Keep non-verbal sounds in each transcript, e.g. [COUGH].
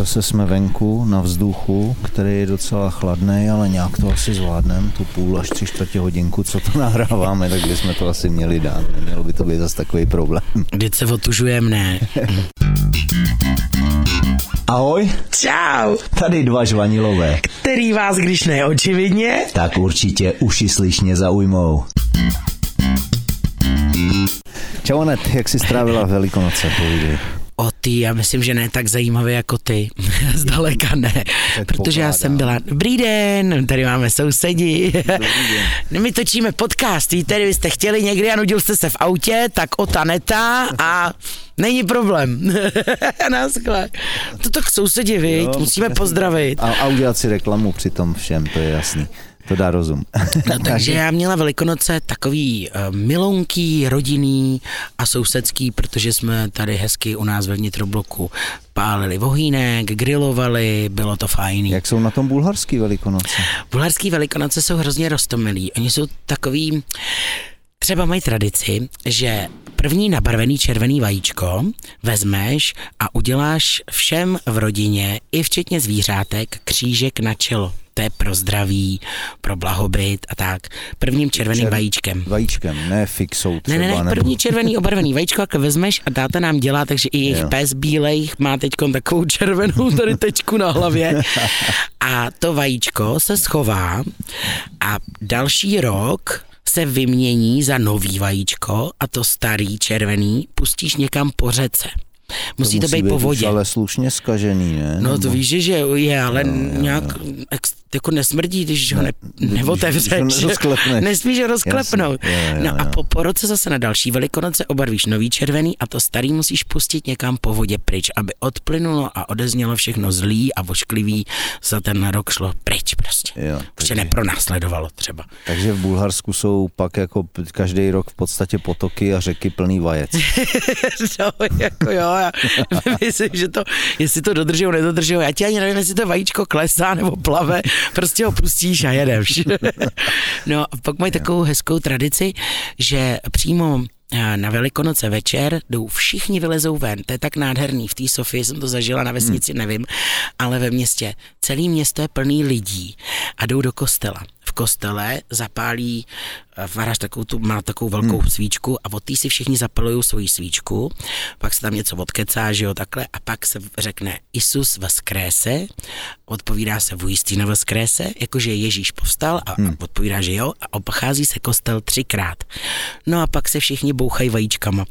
zase jsme venku na vzduchu, který je docela chladný, ale nějak to asi zvládneme, tu půl až tři čtvrtě hodinku, co to [LAUGHS] nahráváme, tak bychom to asi měli dát. Nemělo by to být zase takový problém. Vždyť se otužujem, ne? [LAUGHS] Ahoj, Čau! tady dva žvanilové. Který vás, když ne, očividně? Tak určitě uši slyšně zaujmou. Čau Anet, jak jsi strávila Velikonoce, povídej. O ty, já myslím, že ne tak zajímavý jako ty. [LAUGHS] Zdaleka ne. Protože já jsem byla, dobrý den, tady máme sousedi. [LAUGHS] My točíme podcast, víte, vy jste chtěli někdy a nudil jste se v autě, tak o ta neta a [LAUGHS] není problém. Naskle. To tak sousedi, viď, Jo, musíme pozdravit. A, a udělat si reklamu při tom všem, to je jasný. To dá rozum. No, [LAUGHS] takže já měla Velikonoce takový uh, milonký, rodinný a sousedský, protože jsme tady hezky u nás ve vnitrobloku pálili vohýnek, grilovali, bylo to fajný. Jak jsou na tom bulharský Velikonoce? Bulharský Velikonoce jsou hrozně roztomilí. Oni jsou takový, třeba mají tradici, že první nabarvený červený vajíčko vezmeš a uděláš všem v rodině, i včetně zvířátek, křížek na čelo. To je pro zdraví, pro blahobyt a tak. Prvním červeným Čer- vajíčkem. Vajíčkem, ne fixou třeba. Ne, ne, ne, nebo... první červený obarvený vajíčko, jak vezmeš a dáte nám dělá, takže i jejich Jo. pes bílej má teď takovou červenou tady tečku na hlavě. [LAUGHS] A to vajíčko se schová a další rok se vymění za nový vajíčko a to starý červený pustíš někam po řece. Musí to, být po už vodě. ale slušně skažený, ne? No to víš, že je, ale nějak ex, jako nesmrdí, když ho ne, neotevřeš. když ho rozklepneš. [LAUGHS] Nesmíš ho rozklepnout. Jasně, jo, jo, No a jo. po, po roce zase na další velikonoce obarvíš nový červený a to starý musíš pustit někam po vodě pryč, aby odplynulo a odeznělo všechno zlý a vošklivý za ten rok šlo pryč prostě. Jo, Prostě takže- nepronásledovalo třeba. Takže v Bulharsku jsou pak jako každý rok v podstatě potoky a řeky plný vajec. [LAUGHS] no, jako jo, já [LAUGHS] myslím, že to, jestli to dodržou, nedodržou, já ti ani nevím, jestli to vajíčko klesá nebo plave, prostě ho pustíš a jedeš. [LAUGHS] no a pak mají takovou hezkou tradici, že přímo eh, na Velikonoce večer jdou všichni vylezou ven, to je tak nádherný, v té Sofii jsem to zažila, na vesnici nevím, ale ve městě, celé město je plný lidí a jdou do kostela. V kostele zapálí farář takovou tu, má takovou velkou hmm. svíčku a od té si všichni zapalují svoji svíčku, pak se tam něco odkecá, že jo, takhle, a pak se řekne Isus vaskrése, odpovídá se Vujistína vaskrése, jakože Ježíš povstal a, hmm. a odpovídá, že jo, a obchází se kostel třikrát. No a pak se všichni bouchají vajíčkama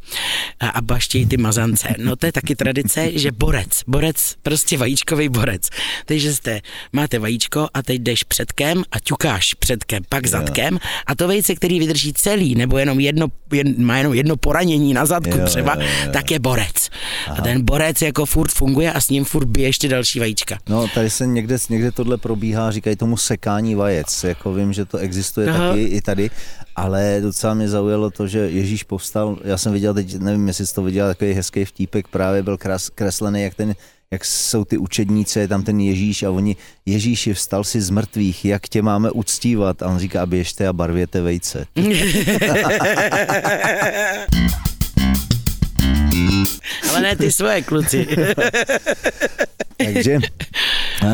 a, a baštějí ty mazance. No to je taky tradice, že borec, borec, prostě vajíčkový borec. Takže jste, máte vajíčko a teď jdeš předkem a ťukáš předkem, pak zadkem a to vejce, který vydrží celý, nebo jenom jedno, jen, má jenom jedno poranění na zadku Jo, třeba, jo, jo, tak je borec. A ten borec jako furt funguje a s ním furt bije ještě další vajíčka. No, tady se někde, někde tohle probíhá, říkají tomu sekání vajec. Jako vím, že to existuje Aha. taky i tady, ale docela mě zaujalo to, že Ježíš povstal. Já jsem viděl teď, nevím, jestli jsi to viděl, takový hezký vtípek, právě byl kras, kreslený, jak ten jak jsou ty učedníci, je tam ten Ježíš a oni, Ježíši, vstal si z mrtvých, jak tě máme uctívat? A on říká, běžte a barvěte vejce. [LAUGHS] Ale ne ty svoje kluci. [LAUGHS] Takže [LAUGHS] eh,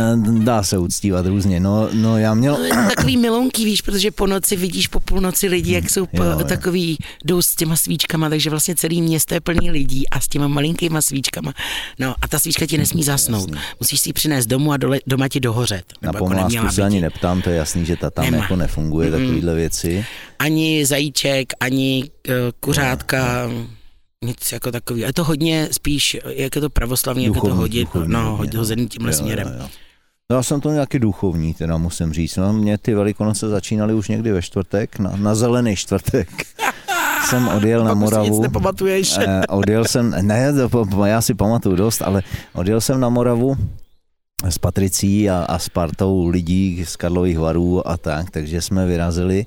dá se uctívat různě. No, no já měl... Je takový milonký, víš, protože po noci vidíš po půlnoci lidi, jak jsou po, Jo, jo. takový, jdou s těma svíčkama, takže vlastně celý město je plný lidí a s těma malinkýma svíčkama. No a ta svíčka ti nesmí zasnout. Musíš si ji přinést domů a dole, doma ti dohořet. Na jako pomlásku se ani neptám, to je jasný, že ta tam Nemá. jako nefunguje, takovýhle věci. Ani zajíček, ani uh, kuřátka, nic jako takový. Je to hodně spíš, jak je to pravoslavní, jak je to Duchovní, hodit, duchovní no, hodně, hodně, hozený tímhle Jo, směrem. jo, jo. No, já jsem to nějaký duchovní, teda musím říct. No, mě ty velikonoce začínaly už někdy ve čtvrtek, na, na zelený čtvrtek. [LAUGHS] jsem odjel na si nic Moravu. nepamatuješ. Eh, odjel jsem, ne, já si pamatuju dost, ale odjel jsem na Moravu s Patricí a, a s partou lidí z Karlových varů a tak, takže jsme vyrazili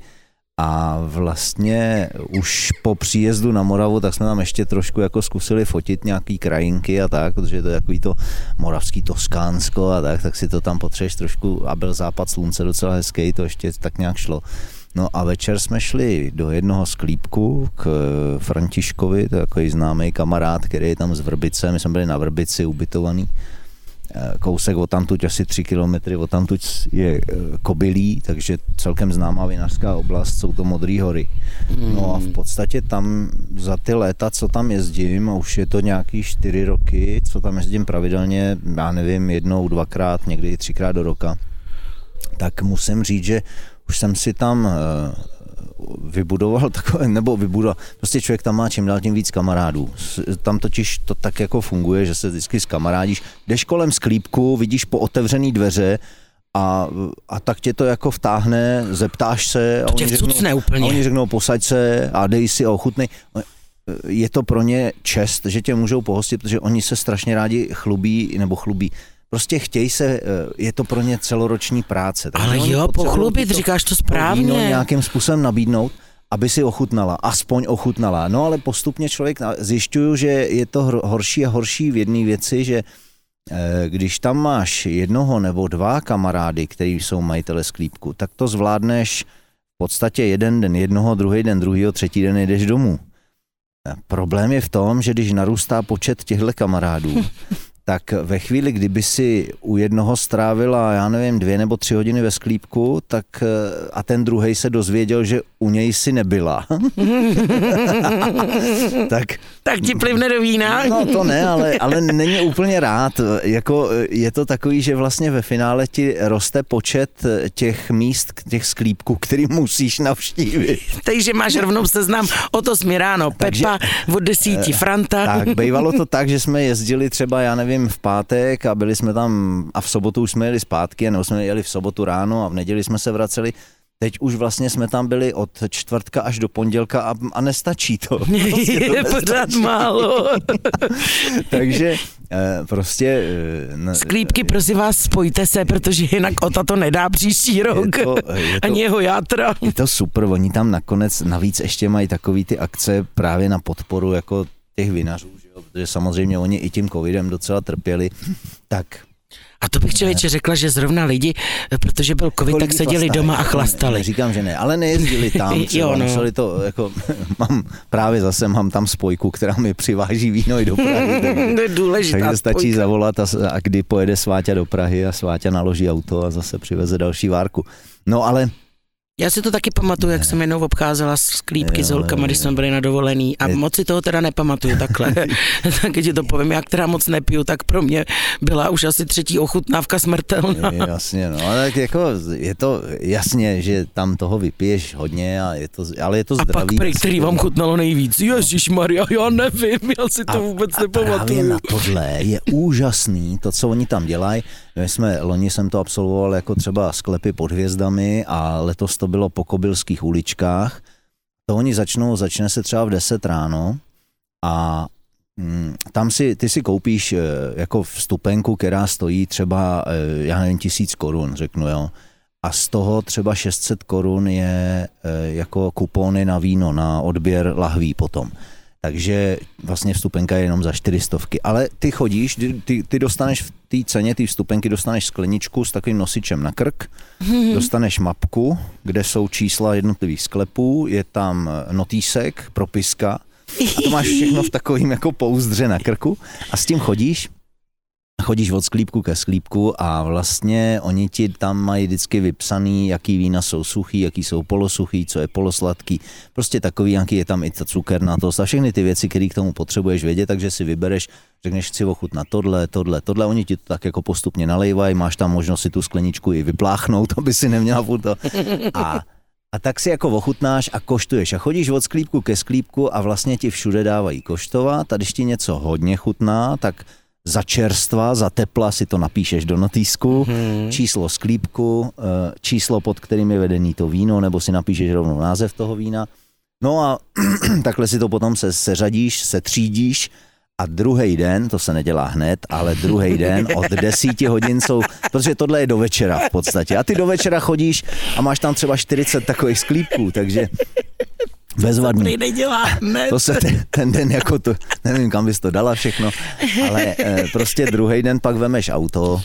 a vlastně už po příjezdu na Moravu, tak jsme tam ještě trošku jako zkusili fotit nějaký krajinky a tak, protože to je takový to moravský Toskánsko a tak, tak si to tam potřebuješ trošku a byl západ slunce docela hezký, to ještě tak nějak šlo. No a večer jsme šli do jednoho sklípku k Františkovi, to je takový známý kamarád, který je tam z Vrbice, my jsme byli na Vrbici ubytovaný kousek o tamtuť, asi 3 kilometry o tamtuť je eh, Kobylí, takže celkem známá vinařská oblast, jsou to Modré hory. No a v podstatě tam za ty léta, co tam jezdím, a už je to nějaký 4 roky, co tam jezdím pravidelně, já nevím, jednou, dvakrát, někdy i třikrát do roka, tak musím říct, že už jsem si tam eh, vybudoval [LAUGHS] takové, nebo vybudoval, prostě člověk tam má čím dál tím víc kamarádů. Tam totiž to tak jako funguje, že se vždycky kamarádíš, jdeš kolem sklípku, vidíš po otevřený dveře a, a tak tě to jako vtáhne, zeptáš se to a, oni řeknou, úplně. a oni řeknou posaď se a dej si a ochutnej. Je to pro ně čest, že tě můžou pohostit, protože oni se strašně rádi chlubí, nebo chlubí, prostě chtějí se, eh, je to pro ně celoroční práce. Ale jo, pochlubit, říkáš to správně. Nějakým způsobem nabídnout, aby si ochutnala, aspoň ochutnala. No ale postupně člověk zjišťuju, že je to horší a horší v jedné věci, že eh, když tam máš jednoho nebo dva kamarády, kteří jsou majitele sklípku, tak to zvládneš v podstatě jeden den jednoho, druhý den druhýho, třetí den jdeš domů. Problém je v tom, že když narůstá počet těchto kamarádů, [LAUGHS] tak ve chvíli, kdyby si u jednoho strávila, já nevím, dvě nebo tři hodiny ve sklípku, tak eh, a ten druhý se dozvěděl, že u něj si nebyla. [LAUGHS] tak, tak ti plivne do vína? no to ne, ale, ale není úplně rád. Jako, eh, je to takový, že vlastně ve finále ti roste počet eh, těch míst, těch sklípků, který musíš navštívit. Takže máš rovnou seznam o to ráno. Pepa, od desíti, Franta. Tak, bývalo to tak, že jsme jezdili třeba, já nevím, v pátek a byli jsme tam a v sobotu už jsme jeli zpátky, nebo jsme jeli v sobotu ráno a v neděli jsme se vraceli. Teď už vlastně jsme tam byli od čtvrtka až do pondělka a, a nestačí to. [LAUGHS] Prostě to je pořád málo. [LAUGHS] Takže eh, prostě... Eh, Sklípky, prosím vás, spojte se, protože jinak Ota to nedá příští rok. Je to, je [LAUGHS] to, Ani jeho játra. Je to super, oni tam nakonec navíc ještě mají takový ty akce právě na podporu jako těch vinařů, že? Protože samozřejmě oni i tím covidem docela trpěli, tak a to bych člověče řekla, že zrovna lidi, protože byl covid, jako tak seděli chlastají, doma a chlastali. Ne, říkám, že ne, ale nejezdili tam, [LAUGHS] třeba, jo, no. museli to, jako, [LAUGHS] mám, právě zase mám tam spojku, která mi přiváží víno i do Prahy. [LAUGHS] Takže, to je důležitá Takže stačí spojka. zavolat a, a kdy pojede Sváťa do Prahy a Sváťa naloží auto a zase přiveze další várku. No ale já si to taky pamatuju, jak jsem jednou obcházela sklípky s holkama, když jsme byli na dovolený a moc si toho teda nepamatuju takhle. [LAUGHS] tak ti to povím, jak teda moc nepiju, tak pro mě byla už asi třetí ochutnávka smrtelná. Jasně, no, ale tak jako je to jasně, že tam toho vypiješ hodně, a je to, ale je to zdravý. A pak, který vám chutnalo nejvíc? Ježíš Maria, já nevím, já si to a, vůbec a nepamatuju. Právě na tohle je úžasný, to, co oni tam dělají. My jsme, loni jsem to absolvoval jako třeba sklepy pod hvězdami a letos to bylo po kobylských uličkách. To oni začnou, začne se třeba v 10 ráno a mm, tam si, ty si koupíš eh, jako vstupenku, která stojí třeba, eh, já nevím, tisíc korun, řeknu, jo. A z toho třeba 600 korun je eh, jako kupony na víno, na odběr lahví potom takže vlastně vstupenka je jenom za čtyřistovky. Ale ty chodíš, ty, ty dostaneš v té ceně, ty vstupenky dostaneš skleničku s takovým nosičem na krk, [LAUGHS] dostaneš mapku, kde jsou čísla jednotlivých sklepů, je tam notýsek, propiska a to máš všechno v takovým jako pouzdře na krku a s tím chodíš chodíš od sklípku ke sklípku a vlastně oni ti tam mají vždycky vypsaný, jaký vína jsou suchý, jaký jsou polosuchý, co je polosladký. Prostě takový, jaký je tam i ta cukernatost a všechny ty věci, které k tomu potřebuješ vědět, takže si vybereš, řekneš, chci ochutnat tohle, tohle, tohle. Oni ti to tak jako postupně nalejvají, máš tam možnost si tu skleničku i vypláchnout, [LAUGHS] aby si neměla furt to. A a tak si jako ochutnáš a koštuješ. A chodíš od sklípku ke sklípku a vlastně ti všude dávají koštovat. A když ti něco hodně chutná, tak za čerstva, za tepla si to napíšeš do notýsku, hmm. číslo sklípku, eh, číslo, pod kterým je vedený to víno, nebo si napíšeš rovnou název toho vína. No a [CLEARS THROAT] takhle si to potom se seřadíš, se třídíš a druhý den, to se nedělá hned, ale druhý den [LAUGHS] od desíti hodin jsou, protože tohle je do večera v podstatě. A ty do večera chodíš a máš tam třeba 40 takových sklípků, takže bezvadný. hned. To se ten, ten den jako to, nevím kam bys to dala všechno, ale e, prostě druhý den pak vemeš auto,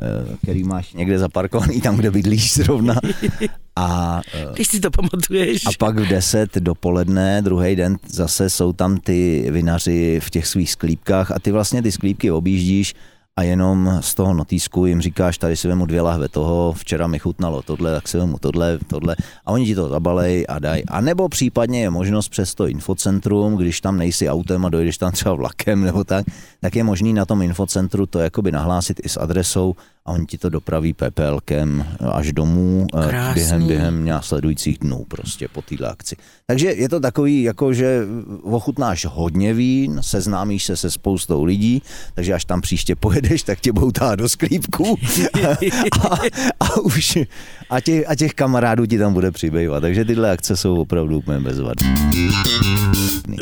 e, který máš někde zaparkovaný tam, kde bydlíš zrovna. A, e, Když si to pamatuješ. A pak v 10 dopoledne, druhý den zase jsou tam ty vinaři v těch svých sklípkách a ty vlastně ty sklípky objíždíš a jenom z toho notýsku jim říkáš, tady si vemu dvě lahve toho, včera mi chutnalo tohle, tak si vemu tohle, tohle a oni ti to zabalej a dají. A nebo případně je možnost přes to infocentrum, když tam nejsi autem a dojdeš tam třeba vlakem nebo tak, tak je možný na tom infocentru to jakoby nahlásit i s adresou a oni ti to dopraví PPLkem až domů eh, Krásný. během, během následujících dnů prostě po této akci. Takže je to takový, jako že ochutnáš hodně vín, seznámíš se se spoustou lidí, takže až tam příště pojedeš, tak tě boutá do sklípku [LAUGHS] a, a, už a těch, a těch kamarádů ti tam bude přibývat. Takže tyhle akce jsou opravdu úplně bezvadné.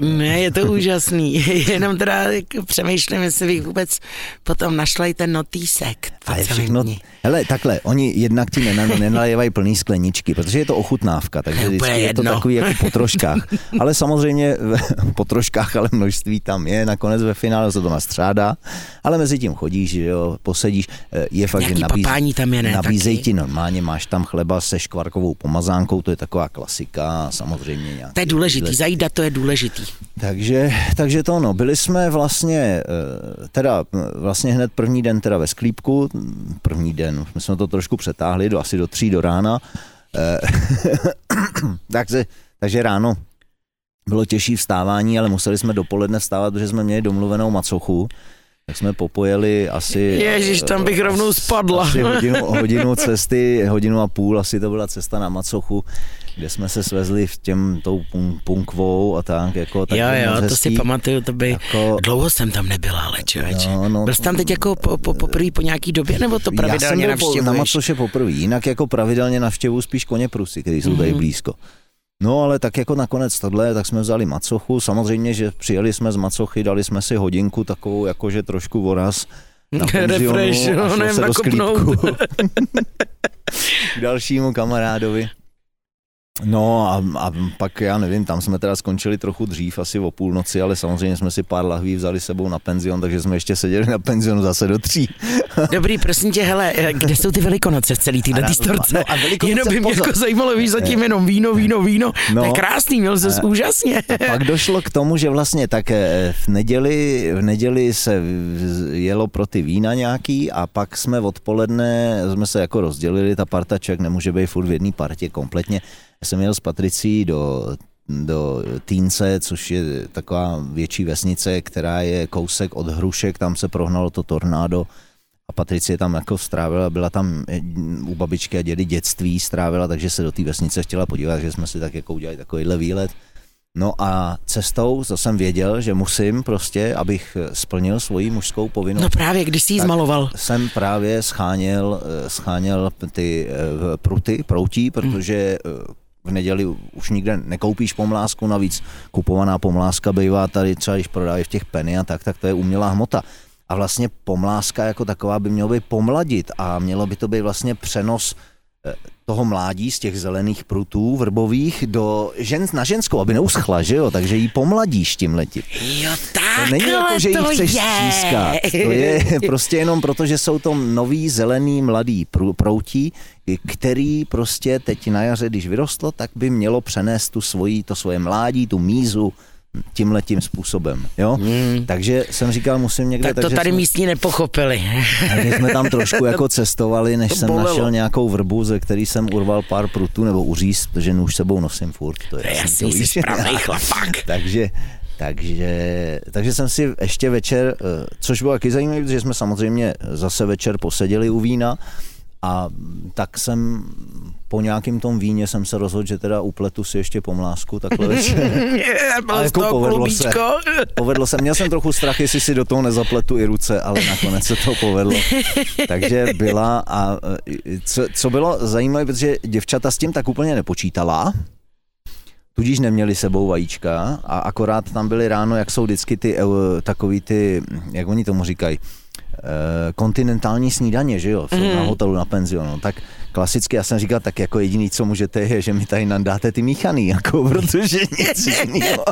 Ne, je to úžasný. [LAUGHS] Jenom teda jako přemýšlím, jestli bych vůbec potom našla i ten notýsek. A je všechno, hele, takhle, oni jednak ti nena- nenalévají plný skleničky, protože je to ochutnávka, takže vždycky je to jedno. takový jako po troškách. [LAUGHS] Ale samozřejmě [LAUGHS] po troškách, ale množství tam je, nakonec ve finále se to nastřádá, ale mezi tím chodíš, že jo, posedíš, eh, je fakt, Nějaký že nabíz, tam je, ne, nabízejí taky? ti normálně, máš tam chleba se škvarkovou pomazánkou, to je taková klasika, samozřejmě nějaký. To je důležitý, zajídat to je důležitý. Takže, takže to ono, byli jsme vlastně, eh, teda vlastně hned první den teda ve sklípku, první den, my jsme to trošku přetáhli do asi do tří do rána, Eh, [COUGHS] takže, takže ráno bylo těžší vstávání, ale museli jsme dopoledne vstávat, protože jsme měli domluvenou macochu, tak jsme popojeli asi... Ježiš, tam bych rovnou spadla. Asi hodinu, hodinu cesty, hodinu a půl, asi to byla cesta na macochu, kde jsme se svezli v těm tou punk, punkvou a tak, jako tak jo, jo, moc to si hezký. pamatuju, to by... Jako- Dlouho jsem tam nebyla, ale člověče. No, no, Byl jsi tam teď jako po, po, poprvé po nějaký době, nebo to pravidelně Já jsem byl po, na? Macoše poprvé, jinak jako pravidelně navštěvuju spíš koně prusy, které jsou tady Mhm. blízko. No ale tak jako nakonec tohle, tak jsme vzali macochu, samozřejmě, že přijeli jsme z macochy, dali jsme si hodinku takovou jakože trošku voraz na [LAUGHS] penzionu Refresh, a šlo se do sklípku. [LAUGHS] K dalšímu kamarádovi. No a, a pak já nevím, tam jsme teda skončili trochu dřív, asi o půlnoci, ale samozřejmě jsme si pár lahví vzali sebou na penzion, takže jsme ještě seděli na penzionu zase do tří. [LAUGHS] Dobrý, prosím tě, hele, eh, kde jsou ty velikonoce v celý téhle A tý storce? no a Jenom by mě pozor. jako zajímalo, víš, zatím jenom víno, víno, víno. No. To je krásný, měl jsi A- úžasně. Pak došlo k tomu, že vlastně tak eh, v neděli, v neděli se jelo pro ty vína nějaký a pak jsme odpoledne, jsme se jako rozdělili, ta parta člověk nemůže být furt v jedné partě kompletně. Já jsem jel s Patricí do do Týnce, což je taková větší vesnice, která je kousek od Hrušek, tam se prohnalo to tornádo a Patricie tam jako strávila, byla tam u babičky a dědy dětství strávila, takže se do té vesnice chtěla podívat, že jsme si tak jako udělali takovýhle výlet. No a cestou, to jsem věděl, že musím prostě, abych splnil svoji mužskou povinnost, No právě, když jsi Tak. zmaloval. jsem právě scháněl, eh, scháněl ty eh, pruty, proutí, protože eh, v neděli už nikde nekoupíš pomlásku, navíc kupovaná pomláska bývá tady třeba, když prodávají v těch peny a tak, tak to je umělá hmota. A vlastně pomláska jako taková by měla být pomladit a mělo by to být vlastně přenos toho mládí z těch zelených prutů vrbových do žen, na ženskou, aby neuschla, že jo, takže jí pomladíš tím letím. Jo, To tak není jako, že ji to chceš je. střískat. To je [LAUGHS] prostě jenom proto, že jsou to nový zelený mladý proutí, který prostě teď na jaře, když vyrostlo, tak by mělo přenést tu svoji, to svoje mládí, tu mízu tímhletím způsobem. Jo? Hmm. Takže jsem říkal, musím někde... Tak to takže tady jsme, místní nepochopili. [LAUGHS] takže jsme tam trošku jako cestovali, než To jsem bolelo. našel nějakou vrbu, ze který jsem urval pár prutů nebo uříz, protože nůž sebou nosím furt. To je jasný, to jsi správný chlapák. [LAUGHS] Takže, takže, takže jsem si ještě večer, eh, což bylo taky zajímavé, protože jsme samozřejmě zase večer poseděli u vína a tak jsem po nějakým tom víně jsem se rozhodl, že teda upletu si ještě pomlásku takhle večer. [LAUGHS] Ale jako povedlo se. Povedlo se, měl jsem trochu strach, jestli si do toho nezapletu i ruce, ale nakonec se to povedlo. Takže byla a eh, co, co bylo zajímavé, protože děvčata s tím tak úplně nepočítala, tudíž neměli sebou vajíčka a akorát tam byly ráno, jak jsou vždycky ty eu- takový ty, jak oni tomu říkají, kontinentální snídaně, že jo, Mhm. na hotelu, na penzionu, tak klasicky, já jsem říkal, tak jako jediný, co můžete, je, že mi tady nandáte ty míchaný, jako, [LAUGHS] protože nic jiného.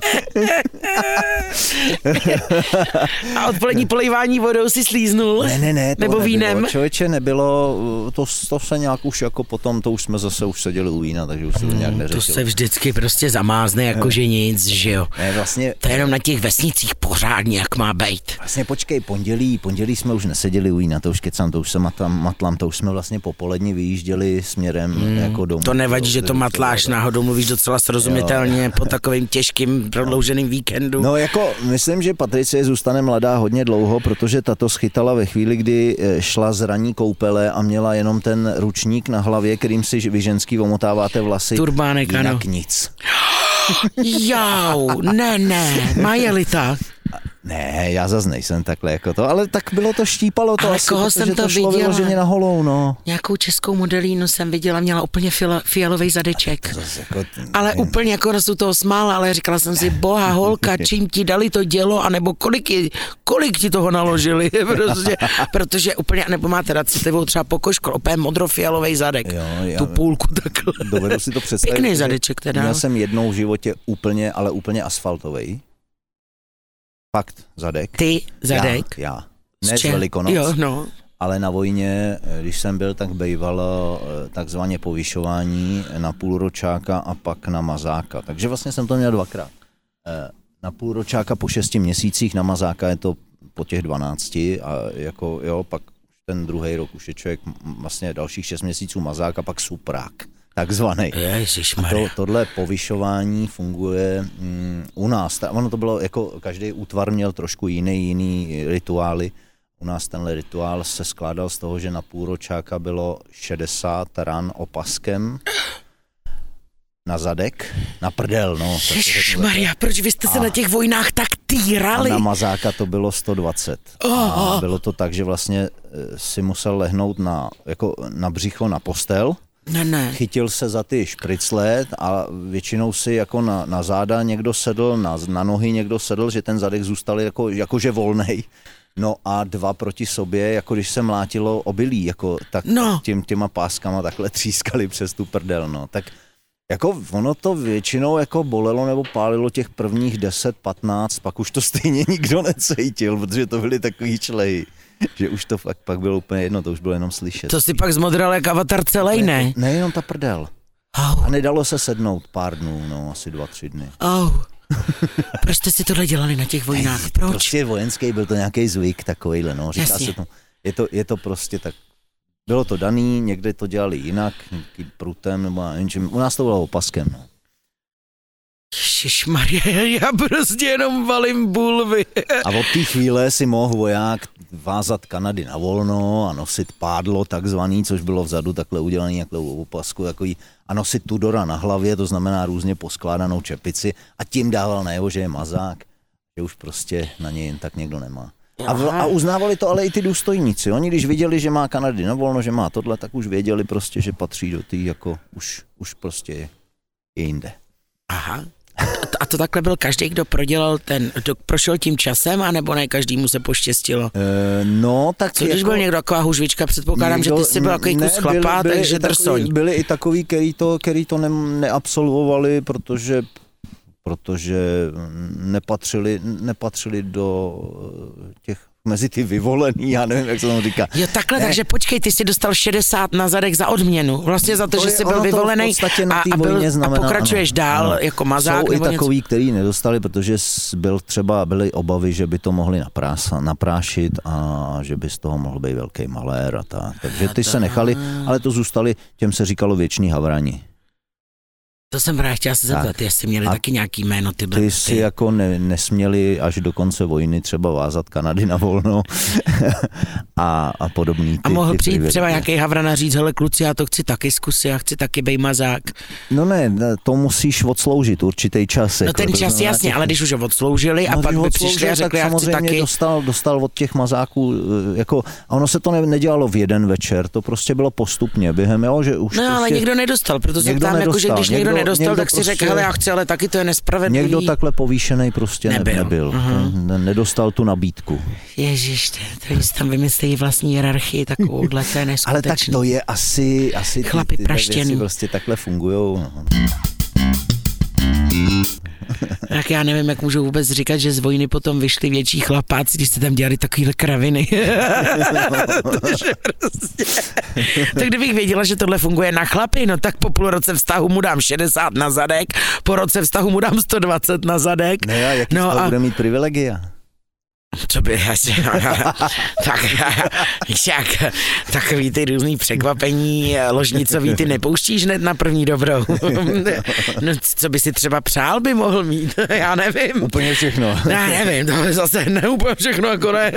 A odpolední polejvání vodou si slíznul? Ne, ne, ne. To Nebo nebylo. vínem? Člověče nebylo, to, to se nějak už jako potom, to už jsme zase už seděli u vína, takže už se to nějak To neřešilo. se vždycky prostě zamázne, jako že nic, že jo. Ne, vlastně, To je jenom na těch vesnicích pořádně, jak má být. vlastně počkej, pondělí, pondělí jsme už neseděli u vína, to už kecám, to už se matlam, matlam, to už jsme vlastně popolední vyjížděli směrem hmm, jako domů. To nevadí, že to to- matláš náhodou, mluvíš docela srozumitelně po takovým těžkým prodlouženým víkendu. No jako, myslím, že Patricie zůstane mladá hodně dlouho, protože tato schytala ve chvíli, kdy eh, šla z raní koupele a měla jenom ten ručník na hlavě, kterým si vy ženský omotáváte vlasy. Turbánek, jinak ano. nic. [GASPS] Jau, ne, ne, má je tak. Ne, já zase nejsem takhle jako to, ale tak bylo to, štípalo to Ale asi, koho jsem to to šlo viděla? vyloženě na holou, no. Nějakou českou modelínu jsem viděla, měla úplně fialový zadeček. Jako, Ale úplně jako se u toho smála, ale říkala jsem si, boha holka, [LAUGHS] čím ti dali to dělo, anebo kolik, je, kolik ti toho naložili, [LAUGHS] prostě, protože úplně, nebo máte rád citlivou třeba pokožku, úplně modrofialový zadek, Jo, já- tu půlku takhle. Dovedu si to [LAUGHS] představit. Pěkný zadeček teda. Měl jsem jednou v životě úplně, ale úplně asfaltový. Fakt, zadek. Ty, zadek. Já, já. Ne z? Velikonoc, Jo, no. ale na vojně, eh, když jsem byl, tak bývalo eh, takzvaně povyšování na půlročáka a pak na mazáka. Takže vlastně jsem to měl dvakrát. Eh, Na půlročáka po šesti měsících, na mazáka je to po těch 12 a jako jo, pak ten druhý rok už je člověk vlastně dalších šest měsíců mazák a pak suprák, takzvaný. To, Ježišmarja. tohle povyšování funguje mm, u nás. Ta, ono to bylo jako, každý útvar měl trošku jiný, jiný rituály. U nás tenhle rituál se skládal z toho, že na půlročáka bylo 60 ran opaskem na zadek, na prdel, no. to Ježišmarja, proč vy jste se A- na těch vojnách tak a týrali? na mazáka to bylo 120. A bylo to tak, že vlastně eh, si musel lehnout na, jako na břicho na postel, Ne, ne. chytil se za ty špricle a většinou si jako na, na záda někdo sedl, na, na nohy někdo sedl, že ten zadek zůstal jako, jakože volnej. No a dva proti sobě, jako když se mlátilo obilí, jako tak No. tím, těma páskama takhle třískali přes tu prdel, no. Tak jako ono to většinou jako bolelo nebo pálilo těch prvních 10-15, pak už to stejně nikdo [LAUGHS] necítil, protože to byly takový člehy, [LAUGHS] že už to fakt pak bylo úplně jedno, to už bylo jenom slyšet. To si pak zmodral jak avatar celý, ne? Nejenom ta prdel. Au, A nedalo se sednout pár dnů, no, asi dva, tři dny. au. [LAUGHS] Proč jste si tohle dělali na těch vojnách? Proč? Prostě vojenský byl to nějaký zvyk takovýhle, no. Říká Jasně. se to, je to, je to prostě tak, bylo to daný, někde to dělali jinak, nějaký prutem nebo já nevím čím. U nás to bylo opaskem, no. Ježišmarja, já prostě jenom valím bulvy. A od té chvíle si mohl voják vázat Kanady na volno a nosit pádlo takzvaný, což bylo vzadu takhle udělaný takhle opasku, takový, a nosit Tudora na hlavě, to znamená různě poskládanou čepici a tím dával najevo, že je mazák, že už prostě na něj jen tak někdo nemá. A, v, a uznávali to ale i ty důstojníci. Oni když viděli, že má Kanady na volno, že má tohle, tak už věděli prostě, že patří do té jako už, už prostě je, je jinde. Aha. A to, takhle byl každý, kdo prodělal ten, kdo prošel tím časem, anebo ne každému se poštěstilo? E, no, tak Co když jako... byl někdo taková hužvička, předpokládám, že ty jsi byl takový kus chlapa, byli, takže i takový, drsoň. byli i takový, který to, který to ne, neabsolvovali, protože protože nepatřili, nepatřili do eh, těch mezi ty vyvolený, já nevím, jak se tomu říká. Jo, takhle, Ne. takže počkej, ty jsi dostal 60 na zadek za odměnu. Vlastně za to, To že jsi byl vyvolený a, a, byl, znamená, a pokračuješ ano, dál ano. jako mazák Jsou i nebo něco. takový, který nedostali, protože byl třeba, byly obavy, že by to mohli naprása, naprášit a že by z toho mohl být velký malér a tak. Takže ty se nechali, ale to zůstali, těm se říkalo věční havrani. To jsem právě chtěla se zeptat, jestli měli A taky nějaký jméno ty Ty si jako ne, nesměli až do konce vojny třeba vázat Kanady na volno [LAUGHS] a, a podobný. Ty, A mohl ty přijít privilegie. třeba nějaký havran a říct, hele kluci, já to chci taky zkusit, já chci taky bej mazák. No ne, to musíš odsloužit určitý čas. No jako, ten čas znamená jasně, těch- ale když už ho odsloužili a No, pak když by přišli a řekli, já tak chci samozřejmě taky. Dostal, dostal od těch mazáků, eh, jako, a ono se to ne, nedělalo v jeden večer, to prostě bylo postupně během, jo, že už No ale prostě někdo nedostal, proto se Někdo ptám, jako, že když někdo, někdo- nedostal, někdo tak si řekl, prostě- hele, já chci, ale taky to je nespravedlivý. někdo takhle povýšený prostě Nebyl. nebyl, Mhm. Ten nedostal tu nabídku. Ježiš, to, oni si tam vymyslí vlastní hierarchii takovouhle, to je [LAUGHS] Ale tak neskutečný. to je asi, asi ty- Chlapi tyhle praštěný. věci prostě takhle fungujou. No. [LAUGHS] Tak já nevím, jak můžu vůbec říkat, že z vojny potom vyšli větší chlapáci, když jste tam dělali takovýhle kraviny. [LAUGHS] Prostě... tak kdybych věděla, že tohle funguje na chlapy, no tak po půl roce vztahu mu dám 60 na zadek, po roce vztahu mu dám 120 na zadek. Ne, a jaký No no a- bude mít privilegia? Co by [LAUGHS] asi, tak, jak, takový ty různý překvapení ložnicový, ty nepouštíš hned na první dobrou. [LAUGHS] No, co by si třeba přál by mohl mít, [LAUGHS] já nevím. Úplně všechno. Já nevím, to je zase ne úplně všechno, jako ne,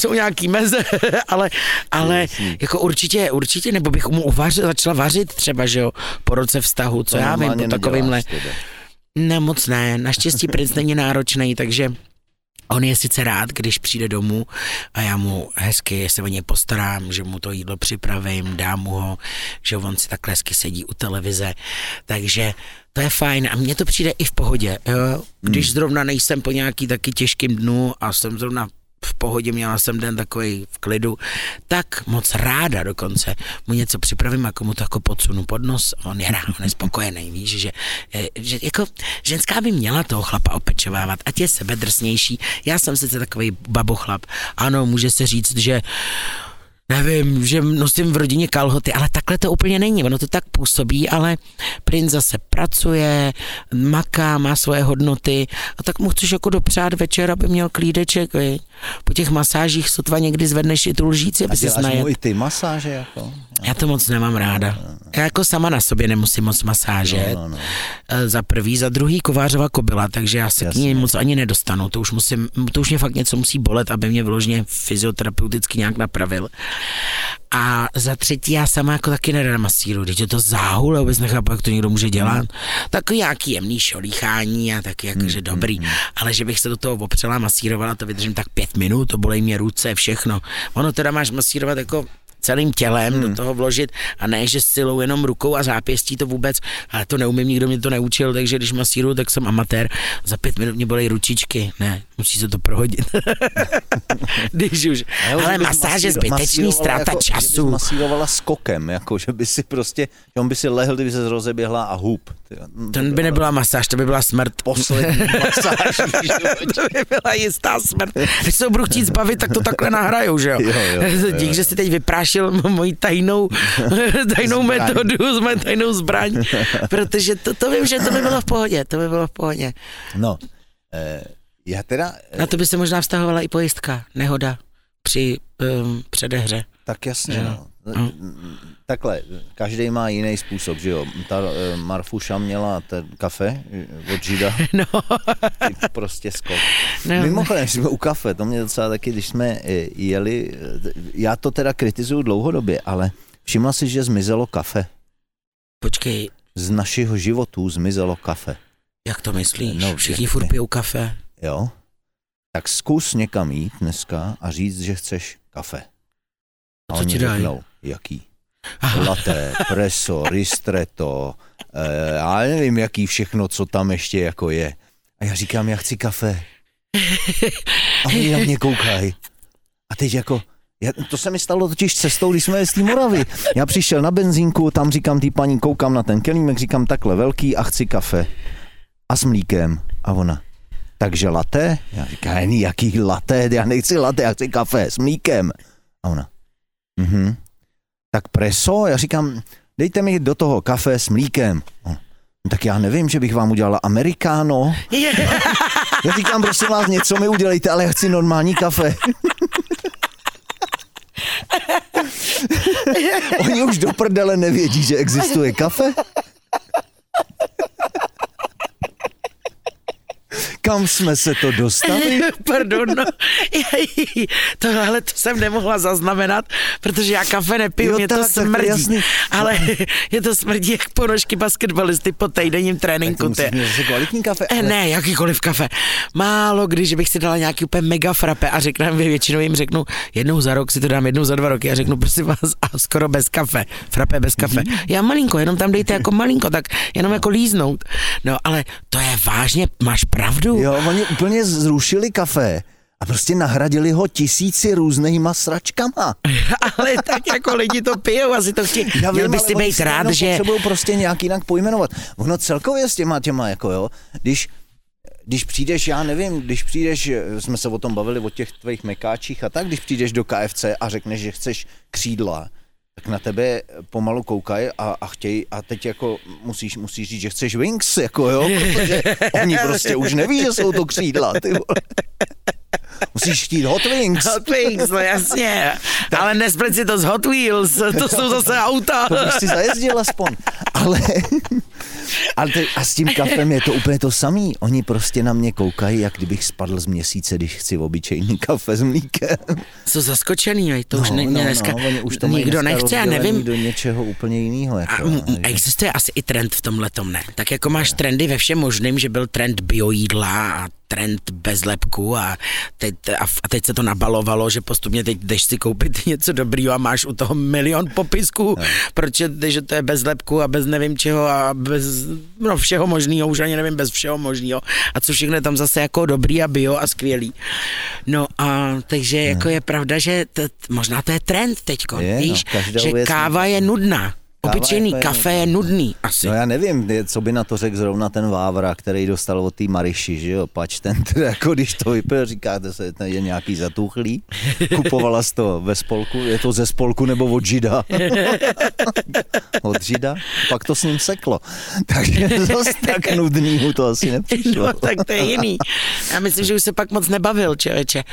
jsou nějaký meze, ale, ale jako určitě, určitě, nebo bych mu uvařil, začala vařit třeba, že jo, po roce vztahu, co To já vím, po takovýmhle. Ne, moc ne. Naštěstí princ není náročný, takže on je sice rád, když přijde domů a já mu hezky se o něj postarám, že mu to jídlo připravím, dám mu ho, že on si takhle hezky sedí u televize, takže to je fajn a mně to přijde i v pohodě. Jo? Když zrovna nejsem po nějaký taky těžkým dnu a jsem zrovna v pohodě, měla jsem den takový v klidu, tak moc ráda dokonce mu něco připravím, jako mu to jako podsunu pod nos a on je rád, on je spokojený, víš, že, eh, že jako ženská by měla toho chlapa opečovávat, ať je sebedrsnější. Já jsem sice takový babochlap, ano, může se říct, že nevím, že nosím v rodině kalhoty, ale takhle to úplně není, ono to tak působí, ale princ zase pracuje, maká, má svoje hodnoty a tak mu chceš jako dopřát večer, aby měl klídeček, viď? po těch masážích sotva někdy zvedneš i tu lžíci, A aby si děláš najet. mu i ty masáže jako? Já to moc nemám ráda. Já jako sama na sobě nemusím moc masáže. No, no, no. Eh, Za prvý, za druhý kovářova kobila, takže já se k ní Jasně. moc ani nedostanu. To už, musím, to už mě fakt něco musí bolet, aby mě vyloženě fyzioterapeuticky nějak napravil. A za třetí, já sama jako taky nerada masíru, když je to záhul, vůbec nechápu, jak to někdo může dělat. Takový nějaký jemný šolíchání a taky jakože dobrý, ale že bych se do toho opřela, masírovala, to vydržím tak pět minut, to bolej mě ruce, všechno. Ono teda máš masírovat jako celým tělem hmm. do toho vložit a ne, že silou jenom rukou a zápěstí to vůbec, ale to neumím, nikdo mě to neučil, takže když masíruju, tak jsem amatér, za pět minut mě bolej ručičky, ne, musí se to prohodit. [LAUGHS] když už, jo, že ale masáž je zbytečný, ztráta jako, Že času. bys masírovala skokem, jako že by si prostě, že on by si lehl, kdyby se rozeběhla a hůb. Ty- To by nebyla masáž, to by byla smrt. Poslední [LAUGHS] masáž. [LAUGHS] to by byla jistá smrt. Když se budu chtít zbavit, tak to takhle nahrajou, že jo? Jo, jo, jo, Dík, že jsi teď vyprášil moji tajnou, [LAUGHS] tajnou Zbraň. metodu, moji tajnou zbraň, protože to, to vím, že to by bylo v pohodě, to by bylo v pohodě. No, eh, já teda, eh, Na to by se možná vztahovala i pojistka, nehoda při um, předehře. tak jasně, Že? no. No. Takhle, každý má jiný způsob, že jo. Ta eh, Marfuša měla ten kafe eh, od Žida, [LAUGHS] No, ty prostě skok. no. Mimochodem, jsme u kafe, to mě docela taky, když jsme eh, jeli, já to teda kritizuju dlouhodobě, ale všimla si, že zmizelo kafe. Počkej, Z našeho životů zmizelo kafe, jak to myslíš? No, Všichni furt pijou kafe. jo? Tak zkus někam jít dneska a říct, že chceš kafe. A Co ti dají? řeknou, jaký? Latte, preso, ristretto, eh, já nevím, jaký všechno, co tam ještě jako je. A já říkám, já chci kafe. A oni na mě koukají. A teď jako, já, to se mi stalo totiž cestou, když jsme té Moravy. Já přišel na benzínku, tam říkám té paní, koukám na ten kelímek, říkám takhle velký a chci kafe. A s mlíkem. A ona, takže latte? Já říkám, "Není, jaký latte, já nechci latte, já chci kafe s mlíkem. A ona, mhm. Tak preso? Já říkám, dejte mi do toho kafe s mlíkem. "No tak já nevím, že bych vám udělala amerikáno. [LAUGHS] Já říkám, prosím vás, něco mi udělejte, ale já chci normální kafe. [LAUGHS] Oni už do prdele nevědí, že existuje kafe. Kam jsme se to dostali? [LAUGHS] Pardon, no. [LAUGHS] Tohle to jsem nemohla zaznamenat, protože já kafe nepiju, Jo, mě to tak, tak, smrdí. jasný. Ale [LAUGHS] je to smrdí jak ponožky basketbalisty po týdenním Tak tréninku. to musíš ty. zase kvalitní kafe. Eh, ale- Ne, jakýkoliv kafe. Málo kdy, že bych si dala nějaký úplně mega frappe a řeknu, většinou jim řeknu, jednou za rok si to dám, jednou za dva roky a řeknu, prosím vás, a skoro bez kafe, frappe bez kafe. Já malinko, jenom tam dejte jako malinko, tak jenom jako líznout. No ale to je vážně, máš pravdu. Jo, oni úplně zrušili kafe A prostě nahradili ho tisíci různýma sračkama. [LAUGHS] ale tak jako lidi to pijou, asi to chtějí. Já Měl vím, bys ale si oni být rád, že... potřebují prostě nějak jinak pojmenovat. Ono celkově s těma těma, jako jo, když když přijdeš, já nevím, když přijdeš, jsme se o tom bavili, o těch tvých mekáčích a tak, když přijdeš do KFC a řekneš, že chceš křídla, tak na tebe pomalu koukají a, a chtějí, a teď jako musíš, musíš říct, že chceš wings, jako jo, [LAUGHS] protože oni prostě už neví, že jsou to křídla, ty vole. Musíš chtít Hot Wings. Hot Wings, no jasně. Ale nesplet si to z Hot Wheels, to jsou zase auta. To bych si zajezdil aspoň. Ale, ale te, a s tím kafem je to úplně to samý. Oni prostě na mě koukají, jak kdybych spadl z měsíce, když chci obyčejný kafe s mlíkem. Jsou zaskočený, jo, to už ne, no, dneska no, oni už to nikdo dneska nechce, já nevím. do něčeho úplně jiného. Jako, A m- m- existuje asi i trend v tomhle ne? Tak jako máš trendy ve všem možným, že byl trend biojídla a trend bez lepku a teď, a, teď se to nabalovalo, že postupně teď jdeš si koupit [LAUGHS] něco dobrýho a máš u toho milion popisků, no. protože že to je bez lepku a bez nevím čeho a bez no, všeho možného, už ani nevím bez všeho možného a co všechno je tam zase jako dobrý a bio a skvělý. No a takže no. jako je pravda, že to, možná to je trend teďko, Je, no, víš, každou že káva je nudná. Obyčejný jako je kafe je nudný asi. No já nevím, co by na to řekl zrovna ten Vávra, který dostal od té Mariši, že jo, pač ten, teda jako když to vypil, říkáte se, ten je nějaký zatuchlý, kupovala z to ve spolku, je to ze spolku nebo od Žida? [LAUGHS] od Žida? Pak to s ním seklo. Takže zase tak nudný mu to asi nepřišlo. No, tak to je jiný. Já myslím, že už se pak moc nebavil, člověče.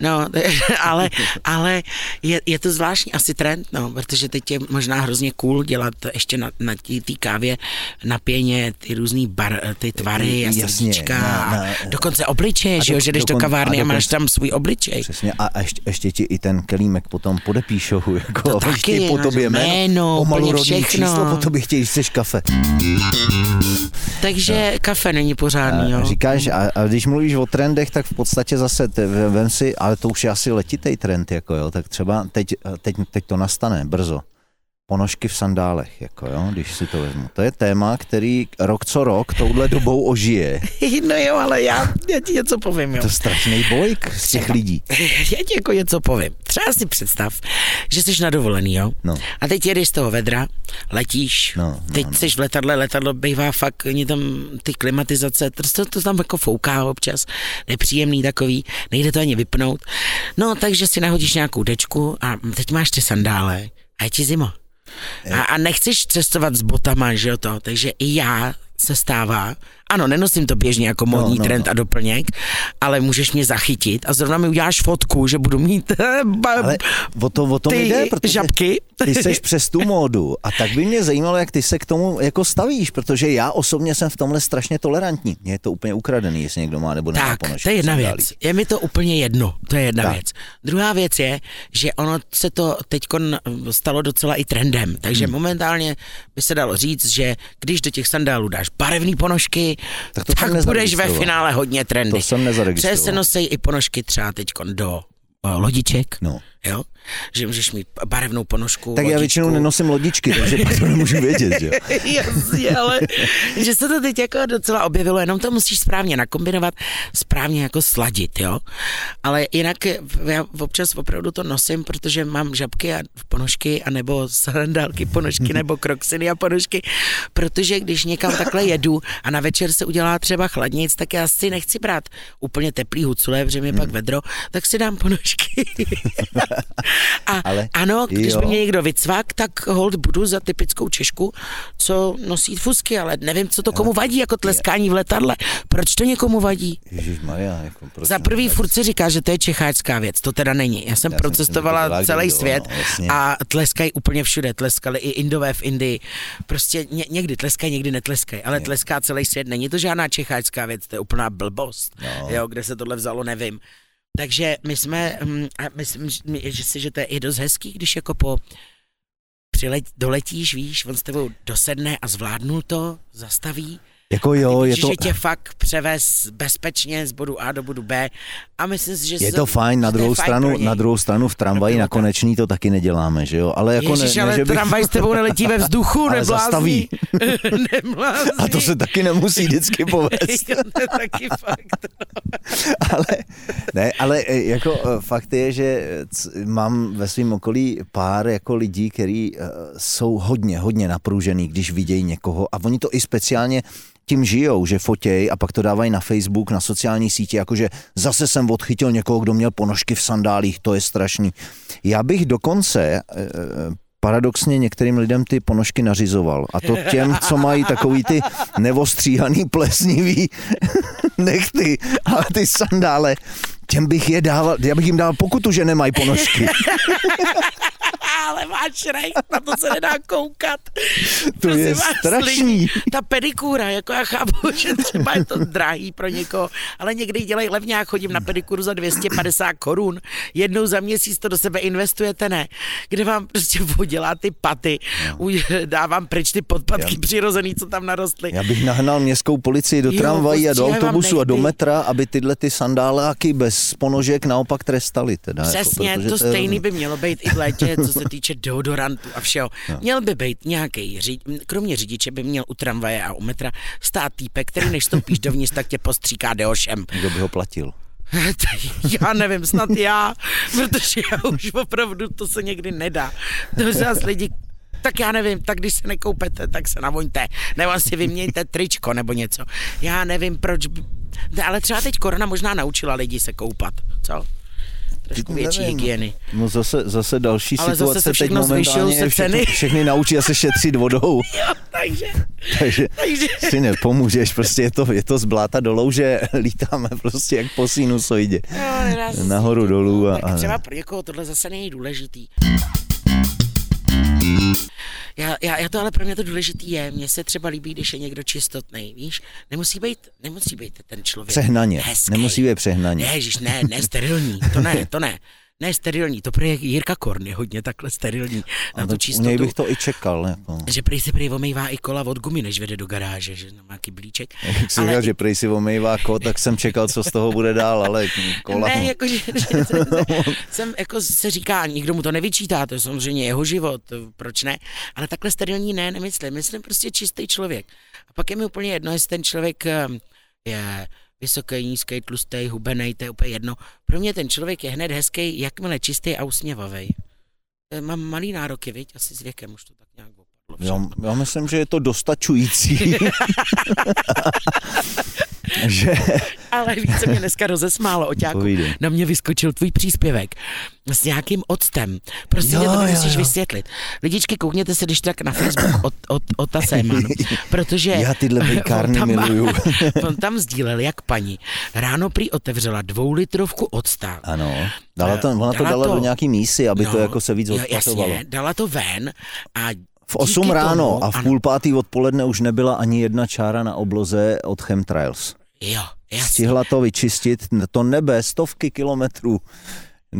No, [LAUGHS] ale, ale je, je to zvláštní asi trend, no, protože teď je možná hrozně cool dělat ještě na, na té kávě na pěně ty různý bar, ty tvary a Jasně, srdíčka na- a na- dokonce obličeje, a že jo, že jdeš do dokon- kavárny a a máš dokonce- tam svůj obličej. Přesně, a a ještě, ještě ti i ten kelímek potom podepíšou, [LAUGHS] jako To taky, po no, tobě jméno, jméno, pomalu všechno. číslo, po tobě chtějí, že chceš kafe. Takže kafe není pořádný, A jo. Říkáš, a, a když mluvíš o trendech, tak v podstatě zase vem si, ale to už je asi letitej trend, jako jo, tak třeba teď, teď, teď to nastane brzo. Ponožky v sandálech, jako jo, když si to vezmu. To je téma, který rok co rok touhle dobou ožije. [LAUGHS] No jo, ale já, já ti něco povím, jo. To je strašný bojk z těch lidí. [LAUGHS] Já ti jako něco povím. Třeba si představ, že jsi na dovolený, jo? No. A teď jedeš z toho vedra, letíš, No, no, teď no. jsi v letadle, letadlo bývá fakt, oni tam ty klimatizace, to, to, to tam jako fouká občas, nepříjemný takový, nejde to ani vypnout. No, takže si nahodíš nějakou dečku a teď máš ty sandále a je ti zima. A, a nechceš cestovat s botama, že jo to, takže i já se stává, ano, nenosím to běžně jako modní no, trend no. a doplněk, ale můžeš mě zachytit a zrovna mi uděláš fotku, že budu mít ba, Ale o to, o to ty jde, protože žabky. ty seš přes tu módu a tak by mě zajímalo, jak ty se k tomu jako stavíš, protože já osobně jsem v tomhle strašně tolerantní. Mně je to úplně ukradený, jestli někdo má nebo nemá Tak, to je jedna věc. Je mi to úplně jedno, to je jedna Tak. věc. Druhá věc je, že ono se to teď stalo docela i trendem, takže Hmm. momentálně by se dalo říct, že když do těch sandálů dáš barevné ponožky, Tak to tak, budeš ve finále hodně trendy. To jsem nezaregistroval. Protože se i ponožky třeba teď do eh, lodiček, No. Jo? že můžeš mít barevnou ponožku, Tak já lodičku. většinou nenosím lodičky, takže pak to nemůžu vědět, jo. [LAUGHS] Jasně, ale že se to teď jako docela objevilo, jenom to musíš správně nakombinovat, správně jako sladit, jo. Ale jinak já občas opravdu to nosím, protože mám žabky a ponožky, anebo sandálky, ponožky, nebo [LAUGHS] kroxiny a ponožky, protože když někam takhle jedu a na večer se udělá třeba chladnic, tak já si nechci brát úplně teplý hucule, protože mi pak vedro, tak si dám ponožky. [LAUGHS] a [LAUGHS] Ale ano, když jo. by mě někdo vycvak, tak hold budu za typickou Češku, co nosí fusky, ale nevím, co to komu vadí, jako tleskání v letadle. Proč to někomu vadí? Ježíš Maria, jako prostě. Za prvý furt se říká, že to je čecháčská věc, to teda není. Já jsem Já procestovala dělá celý kdo, svět no, jasně. a tleskají úplně všude. Tleskali i Indové v Indii. Prostě ně, někdy tleskají, někdy netleskají, ale tleská celý svět. Není to žádná čecháčská věc, to je úplná blbost. No. Jo, kde se tohle vzalo, nevím. Takže my jsme, hm, a myslím, že- si, že to je i dost hezký, když jako po přilet, doletíš, víš, on s tebou dosedne a zvládnul to, zastaví Jako jo, je to, že tě fakt převez bezpečně z bodu A do bodu B a myslím si, že je to fajn, na druhou fajn stranu, na druhou stranu v tramvaji na konečný to taky neděláme, že jo, ale jako Ježiš, ne, ale ne, že bych, tramvaj s tebou neletí ve vzduchu, [LAUGHS] Ale neblázní. zastaví. [LAUGHS] neblázní. a to se taky nemusí vždycky [LAUGHS] povést. To je taky fakt. ale, ne, ale e, jako e, fakt je, že e, mám ve svém okolí pár jako lidí, kteří jsou hodně, hodně napružený, když vidějí někoho a oni to i speciálně tím žijou, že fotěj a pak to dávají na Facebook, na sociální sítě, jakože zase jsem odchytil někoho, kdo měl ponožky v sandálích, to je strašný. Já bych dokonce e, e, paradoxně některým lidem ty ponožky nařizoval. A to těm, co mají takový ty nevostříhaný plesnivý [LAUGHS] nechty a ty sandále, těm bych je dával, já bych jim dal pokutu, že nemají ponožky. [LAUGHS] Ale máš rej, na to se nedá koukat. To je strašný. Ta pedikura, jako já chápu, [LAUGHS] že třeba je to drahý pro někoho, ale někdy ji dělají levně, já chodím na pedikuru za 250 korun, jednou za měsíc to do sebe investujete, ne? Kde vám prostě podělá ty paty, no. dávám pryč ty podpatky Já- přirozený, co tam narostly. Já bych nahnal městskou policii do Jo, tramvají a do vám autobusu a do metra, aby tyhle ty sandáláky bez ponožek naopak trestali. Teda, Přesně, jako, to je- stejný by mělo být i v létě, co [LAUGHS] se týče deodorantu a všeho. Měl by být nějaký, kromě řidiče by měl u tramvaje a u metra stát týpek, který než stoupíš dovnitř, tak tě postříká deošem. Kdo by ho platil? [LAUGHS] já nevím, snad já, protože já už opravdu to se někdy nedá. To zase lidi tak já nevím, tak když se nekoupete, tak se navoňte, nebo si vyměňte tričko nebo něco. Já nevím, proč, ale třeba teď korona možná naučila lidi se koupat, co? Trošku větší Nevím. hygieny. No zase, zase další Ale zase situace se teď momentálně se je všechny, ceny. [LAUGHS] všechny naučí a se šetřit vodou. Jo, takže, [LAUGHS] Takže takže... si nepomůžeš, prostě je to, je to z bláta do louže, [LAUGHS] lítáme prostě jak po sinusoidě. Si- Nahoru, dolů a- Tak třeba pro někoho tohle zase není důležitý. Já, já, já to ale pro mě to důležitý je. Mně se třeba líbí, když je někdo čistotný, víš? Nemusí být, nemusí být ten člověk Přehnaně, hezký. nemusí být přehnaně. Ne, ježiš, ne, ne, sterilní, to ne, to ne. [LAUGHS] Ne, sterilní, to prý Jirka Korn je hodně takhle sterilní na tu tak u čistotu. něj bych to i čekal. Jako. Že prý si prý omývá i kola od gumy, než vede do garáže, že má nějaký blíček. Jak jsi říkal, že prej si omejvá kot, tak jsem čekal, co z toho bude dál, ale kola. Ne, jako, že, že jsem, jsem, jako se říká, nikdo mu to nevyčítá, to je samozřejmě jeho život, proč ne? Ale takhle sterilní ne, nemyslím, myslím prostě čistý člověk. A pak je mi úplně jedno, jestli ten člověk eh, je vysoký, nízký, tlustý, hubený, to je úplně jedno. Pro mě ten člověk je hned hezký, jakmile čistý a usměvavý. Mám malý nároky, viď? Asi s věkem už to tak nějak. Já, já myslím, že je to dostačující. [LAUGHS] že... Ale víc se mě dneska rozesmálo, Oťáku. Povídej. Na mě vyskočil tvůj příspěvek s nějakým octem. Prostě Jo, jo, to musíš jo. vysvětlit. Lidičky, koukněte se když tak na Facebook od, od, od Taseman, [LAUGHS] protože Já tyhle [LAUGHS] bejkárny miluju. on tam sdílel, jak paní ráno prý otevřela dvoulitrovku octa. Ano, dala to, ona to Dala dala to- do nějaký mísy, aby to No, jako se víc jo, odplatovalo. Jasně, dala to ven a V 8 díky ráno tomu, a v půl pátý odpoledne už nebyla ani jedna čára na obloze od Chemtrails. Jo, jasně. Stihla to vyčistit, to nebe, stovky kilometrů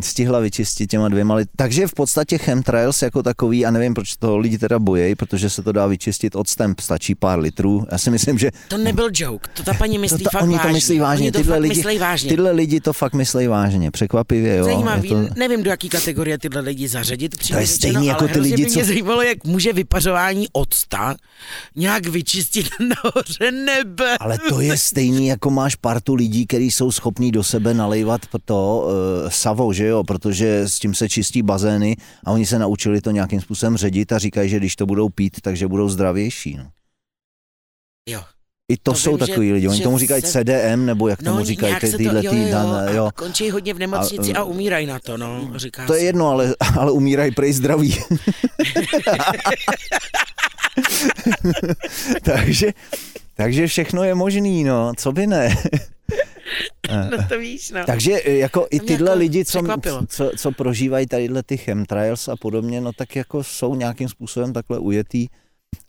stihla vyčistit těma dvěma lit. Takže v podstatě chemtrails jako takový, a nevím, proč to lidi teda bojejí, protože se to dá vyčistit octem, stačí pár litrů. Já si myslím, že To nebyl joke, to ta paní myslí to, to, fakt oni vážně. to myslí vážně. Oni to tyhle, fakt lidi, myslí vážně. tyhle lidi to fakt myslí vážně, překvapivě. Jo. Zajímavý, to, nevím, do jaký kategorie tyhle lidi zařadit. To je stejný jako ale ty lidi, co- mě zajímalo, jak může vypařování octa nějak vyčistit [LAUGHS] nahoře nebe. ale to je stejný, jako máš partu lidí, kteří jsou schopní do sebe nalejvat to uh, savo, že jo, protože s tím se čistí bazény a oni se naučili to nějakým způsobem ředit a říkají, že když to budou pít, takže budou zdravější. No. Jo. I to, To jsou vím, že- takový lidi, oni že tomu říkají se- CDM, nebo jak tomu říkají ty, tyhle to, jo, jo, dan, a jo. končí hodně v nemocnici a, A, a umírají na to, no, říká To je se. jedno, ale, ale umírají prej zdraví. [LAUGHS] [LAUGHS] takže, takže všechno je možný, no, co by ne. [LAUGHS] No to víš, no. Takže e, jako i tyhle jako lidi, co, překvapilo. co, co prožívají tadyhle ty chemtrails a podobně, no tak jako jsou nějakým způsobem takhle ujetý.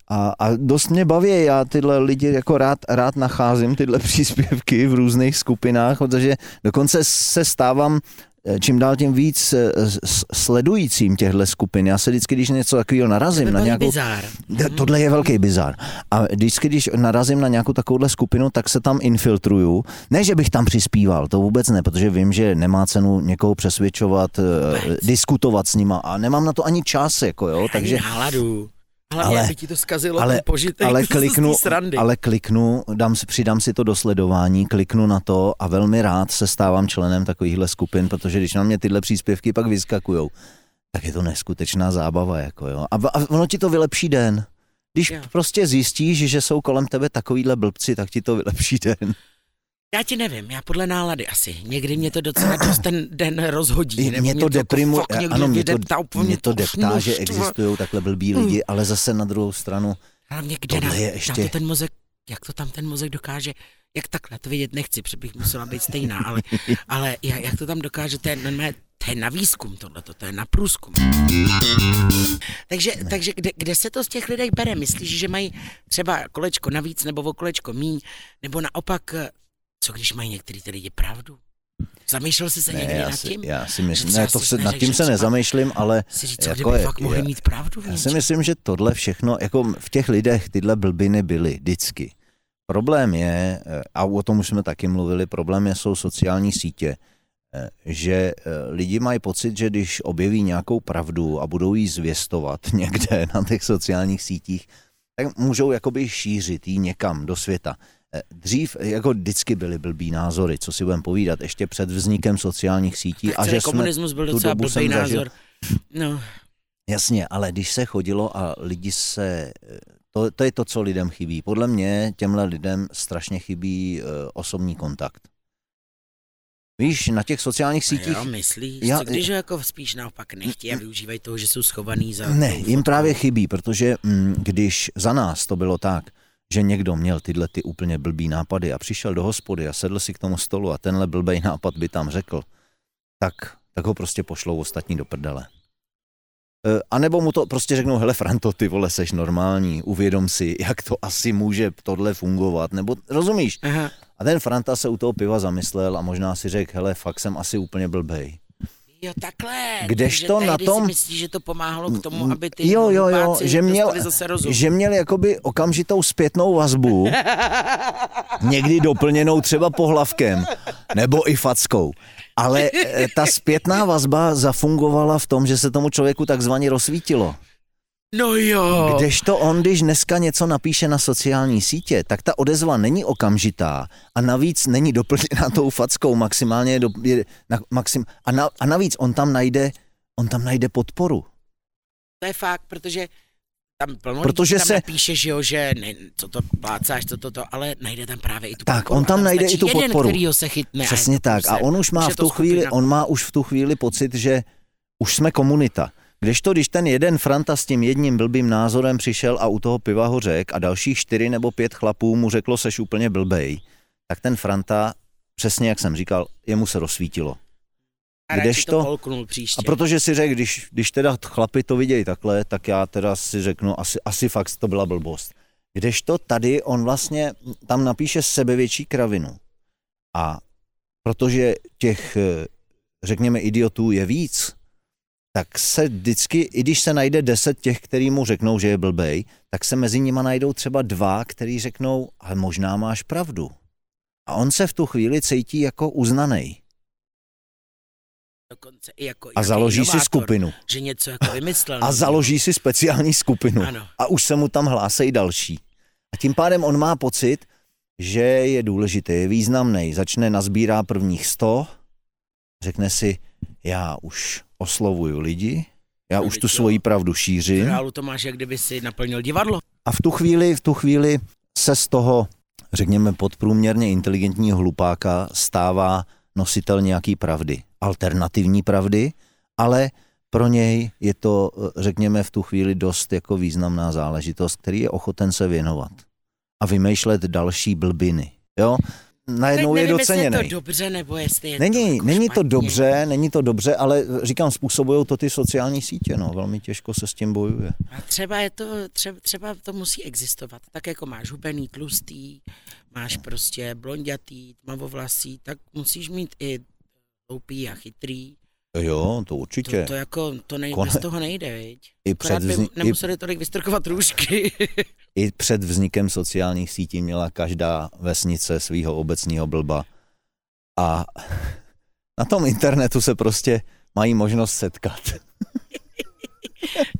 A, a dost mě baví, já tyhle lidi jako rád, rád nacházím, tyhle [LAUGHS] příspěvky v různých skupinách, protože dokonce se stávám eh, čím dál tím víc eh, sledujícím těchto skupin. Já se vždycky, když něco takového narazím To na nějakou... bizár. Tohle je velký bizar. A vždycky, když narazím na nějakou takovouhle skupinu, tak se tam infiltruju. Ne, že bych tam přispíval, to vůbec ne, protože vím, že nemá cenu někoho přesvědčovat, eh, diskutovat s nima a nemám na to ani čas, jako jo, takže... Ani náladu. Hlavně, Ale- aby ti to zkazilo ale- požitek ale [LAUGHS] kliknu, srandy. ale kliknu, dám přidám si to do sledování, kliknu na to a velmi rád se stávám členem takovýchhle skupin, protože když na mě tyhle příspěvky pak vyskakujou, tak je to neskutečná zábava, jako jo. A, a ono ti to vylepší den. Když Jo. prostě zjistíš, že jsou kolem tebe takovýhle blbci, tak ti to vylepší den. Já ti nevím, já podle nálady asi. Někdy mě to docela dost ten den rozhodí. Mě, nebo mě to deprimuje, někdy ano, mě to, úplně mě to deptá, že existují takhle blbí Hmm. lidi, ale zase na druhou stranu, Hlavně kde Tohle na, je na ještě- to ten mozek, jak to tam ten mozek dokáže, jak takhle, to vidět nechci, protože bych musela být stejná, ale, [LAUGHS] ale jak, jak to tam dokáže, to je, to je na výzkum tohle, to je na průzkum. Takže, takže kde, kde se to z těch lidí bere? Myslíš, že mají třeba kolečko navíc nebo o kolečko míň, nebo naopak, co když mají některý ty lidi pravdu? Zamýšlel jsi se ne, někdy já nad si, tím? já si myslím, ne, to se, nad tím se nezamýšlím, ale Si říct, jako kdyby je- fakt mohli je- mít pravdu Já si myslím, že tohle všechno, jako v těch lidech tyhle blbiny byly vždycky. Problém je, eh, a o tom už jsme taky mluvili, problém je, jsou sociální sítě, eh, že eh, lidi mají pocit, že když objeví nějakou pravdu a budou ji zvěstovat [LAUGHS] někde na těch sociálních sítích, tak můžou jakoby šířit ji někam do světa. Dřív jako vždycky byly blbý názory, co si budeme povídat, ještě před vznikem sociálních sítí. Tak a že jsme, komunismus byl docela blbý jsem zažil- názor. No, Jasně, ale když se chodilo a lidi se... To, to je to, co lidem chybí. Podle mě těmhle lidem strašně chybí uh, osobní kontakt. Víš, na těch sociálních sítích... jo, myslíš? Já- Co když jako spíš naopak nechtějí a využívají toho, že jsou schovaný za... Ne, jim právě chybí, protože mm, když za nás to bylo tak, že někdo měl tyhle ty úplně blbý nápady a přišel do hospody a sedl si k tomu stolu a tenhle blbej nápad by tam řekl, tak, tak ho prostě pošlou ostatní do prdele. E, A nebo mu to prostě řeknou, hele Franto, ty vole, seš normální, uvědom si, jak to asi může tohle fungovat, nebo rozumíš? Aha, A ten Franta se u toho piva zamyslel a možná si řekl, hele, fakt jsem asi úplně blbej. Jo, takhle. Kdežto na tom- si myslíš, že to pomáhalo k tomu, aby ty Jo, jo, jo, že měl, zase rozum. že měl jakoby okamžitou zpětnou vazbu, [LAUGHS] někdy doplněnou třeba pohlavkem, nebo i fackou. Ale eh, ta zpětná vazba zafungovala v tom, že se tomu člověku takzvaně rozsvítilo. No jo. Kdežto on, když dneska něco napíše na sociální sítě, tak ta odezva není okamžitá a navíc není doplněná tou fackou, maximálně je, do, je na, maxim, a, na, a navíc on tam najde, on tam najde podporu. To je fakt, protože tam plno Protože tam se- napíše, že jo, že ne, co to plácáš, co to, to, ale najde tam právě i tu Tak, podporu. on tam a najde i tu jeden, podporu. kterýho se chytne. Přesně to tak. A průser. on už má v to tu chvíli, on má už v tu chvíli pocit, že už jsme komunita. Kdežto, když ten jeden Franta s tím jedním blbým názorem přišel a u toho piva ho řek a dalších čtyři nebo pět chlapů mu řeklo, seš úplně blbej, tak ten Franta, přesně jak jsem říkal, jemu se rozsvítilo. A kdežto- to příště. A protože si řekl, když, když teda chlapi to vidějí takhle, tak já teda si řeknu, asi, asi fakt to byla blbost. Kdežto tady on vlastně tam napíše sebevětší kravinu. A protože těch, eh, řekněme, idiotů je víc, tak se vždycky, i když se najde deset těch, který mu řeknou, že je blbej, tak se mezi nima najdou třeba dva, který řeknou, ale možná máš pravdu. A on se v tu chvíli cítí jako uznaný Dokonce i jako a založí si skupinu. Že něco jako [LAUGHS] vymyslel. A novýho. založí si speciální skupinu. Ano. A už se mu tam hlásejí další. A tím pádem on má pocit, že je důležitý, je významný. Začne nazbírá prvních 100, řekne si, já už oslovuju lidi, já už tu svoji pravdu V šířím. reálu to máš, jak kdyby si naplnil divadlo. A v tu chvíli, v tu chvíli se z toho, řekněme, podprůměrně inteligentního hlupáka stává nositel nějaký pravdy. Alternativní pravdy, ale pro něj je to, řekněme, v tu chvíli dost jako významná záležitost, který je ochoten se věnovat a vymýšlet další blbiny. Jo? Najednou je nevím, jestli je doceněný. to dobře, nebo jestli je Není, to jako není to dobře, není to dobře, ale říkám, způsobují to ty sociální sítě, no, velmi těžko se s tím bojuje. A třeba je to, třeba, třeba to musí existovat. Tak jako máš hubený, tlustý, máš prostě blondětý, tmavovlasý, tak musíš mít i hloupý a chytrý. Jo, to určitě. To, to jako, to nej, Kone- bez toho nejde, viď? I Akorát před, by vzni- i, nemuseli tolik vystrkovat růžky. [LAUGHS] I před vznikem sociálních sítí měla každá vesnice svého obecního blba. A [LAUGHS] na tom internetu se prostě mají možnost setkat. [LAUGHS]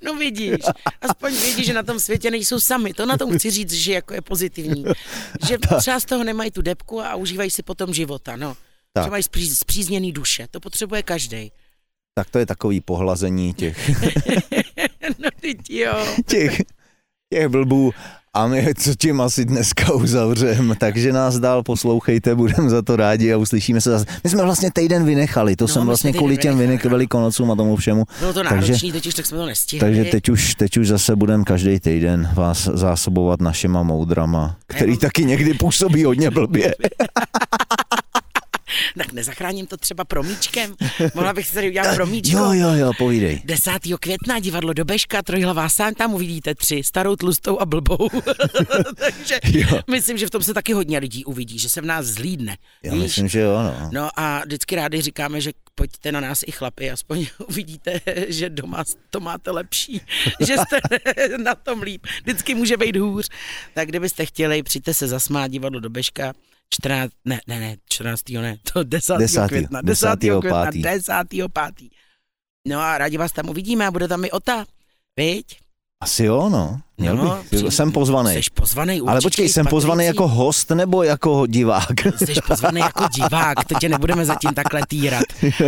No vidíš, aspoň vidíš, že na tom světě nejsou sami. To na tom chci říct, že jako je pozitivní. Že třeba z toho nemají tu depku a užívají si potom života, no. Tak. Že mají spří, zpřízněný duše, to potřebuje každý. Tak to je takový pohlazení těch, [LAUGHS] No teď jo. těch, těch blbů. A my co tím asi dneska uzavřeme, takže nás dál poslouchejte, budeme za to rádi a uslyšíme se zase. My jsme vlastně týden vynechali, to No, jsem vlastně kvůli těm vynik, velikonocům a tomu všemu. Bylo to Takže- náročný, totiž tak jsme to nestihli. Takže teď už, teď už zase budeme každý týden vás zásobovat našima moudrama, který taky někdy působí hodně blbě. [LAUGHS] [LAUGHS] Tak nezachráním to třeba promíčkem. Mohla bych si tady udělat [LAUGHS] promíčko. Jo, jo, jo, povídej. 10. května divadlo do Beška, trojhlavá sán, tam uvidíte tři, starou, tlustou a blbou. [LAUGHS] Takže Jo. myslím, že v tom se taky hodně lidí uvidí, že se v nás zlídne. Já víš? myslím, že jo, no. No a vždycky rádi říkáme, že pojďte na nás i chlapi, aspoň uvidíte, že doma to máte lepší, že jste na tom líp. Vždycky může být hůř. Tak kdybyste chtěli, přijďte se zasmát divadlo do Beška. 14, ne, ne, ne, 14. ne, to 10. Desátý, května, 10. desátýho května, pátý. 10. pátý. No a rádi vás tam uvidíme a bude tam i Ota, viď? Asi jo, no. Měl No, bych. přijď- Jsem pozvaný. Jsi pozvaný určitě Ale počkej, jsem pozvaný Patricí. jako host nebo jako divák? Jsi pozvaný jako divák, to tě nebudeme zatím takhle týrat.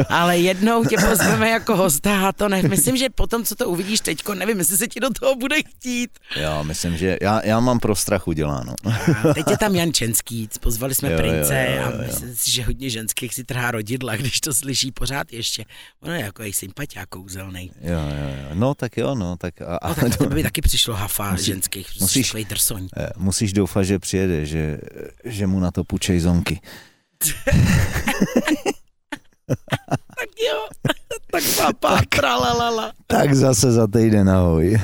Ale jednou tě pozveme jako hosta a to ne. Myslím, že potom, co to uvidíš teďko, nevím, jestli se ti do toho bude chtít. Já myslím, že já, já mám pro strach uděláno. A teď je tam Jan Čenský, pozvali jsme Jo, prince jo, jo, a jo. myslím si, že hodně ženských si trhá rodidla, když to slyší pořád ještě. Ono je jako i sympatiák kouzelný. Jo, jo, jo. No tak jo, no. Tak, a, a, No tak to by taky přišlo hafa Musí- ženských, musíš- drsoň. Eh, Musíš doufat, že přijede, že, že mu na to půjčej zonky. [LAUGHS] Tak jo, tak papa, tralalala. Tak zase za týden, ahoj.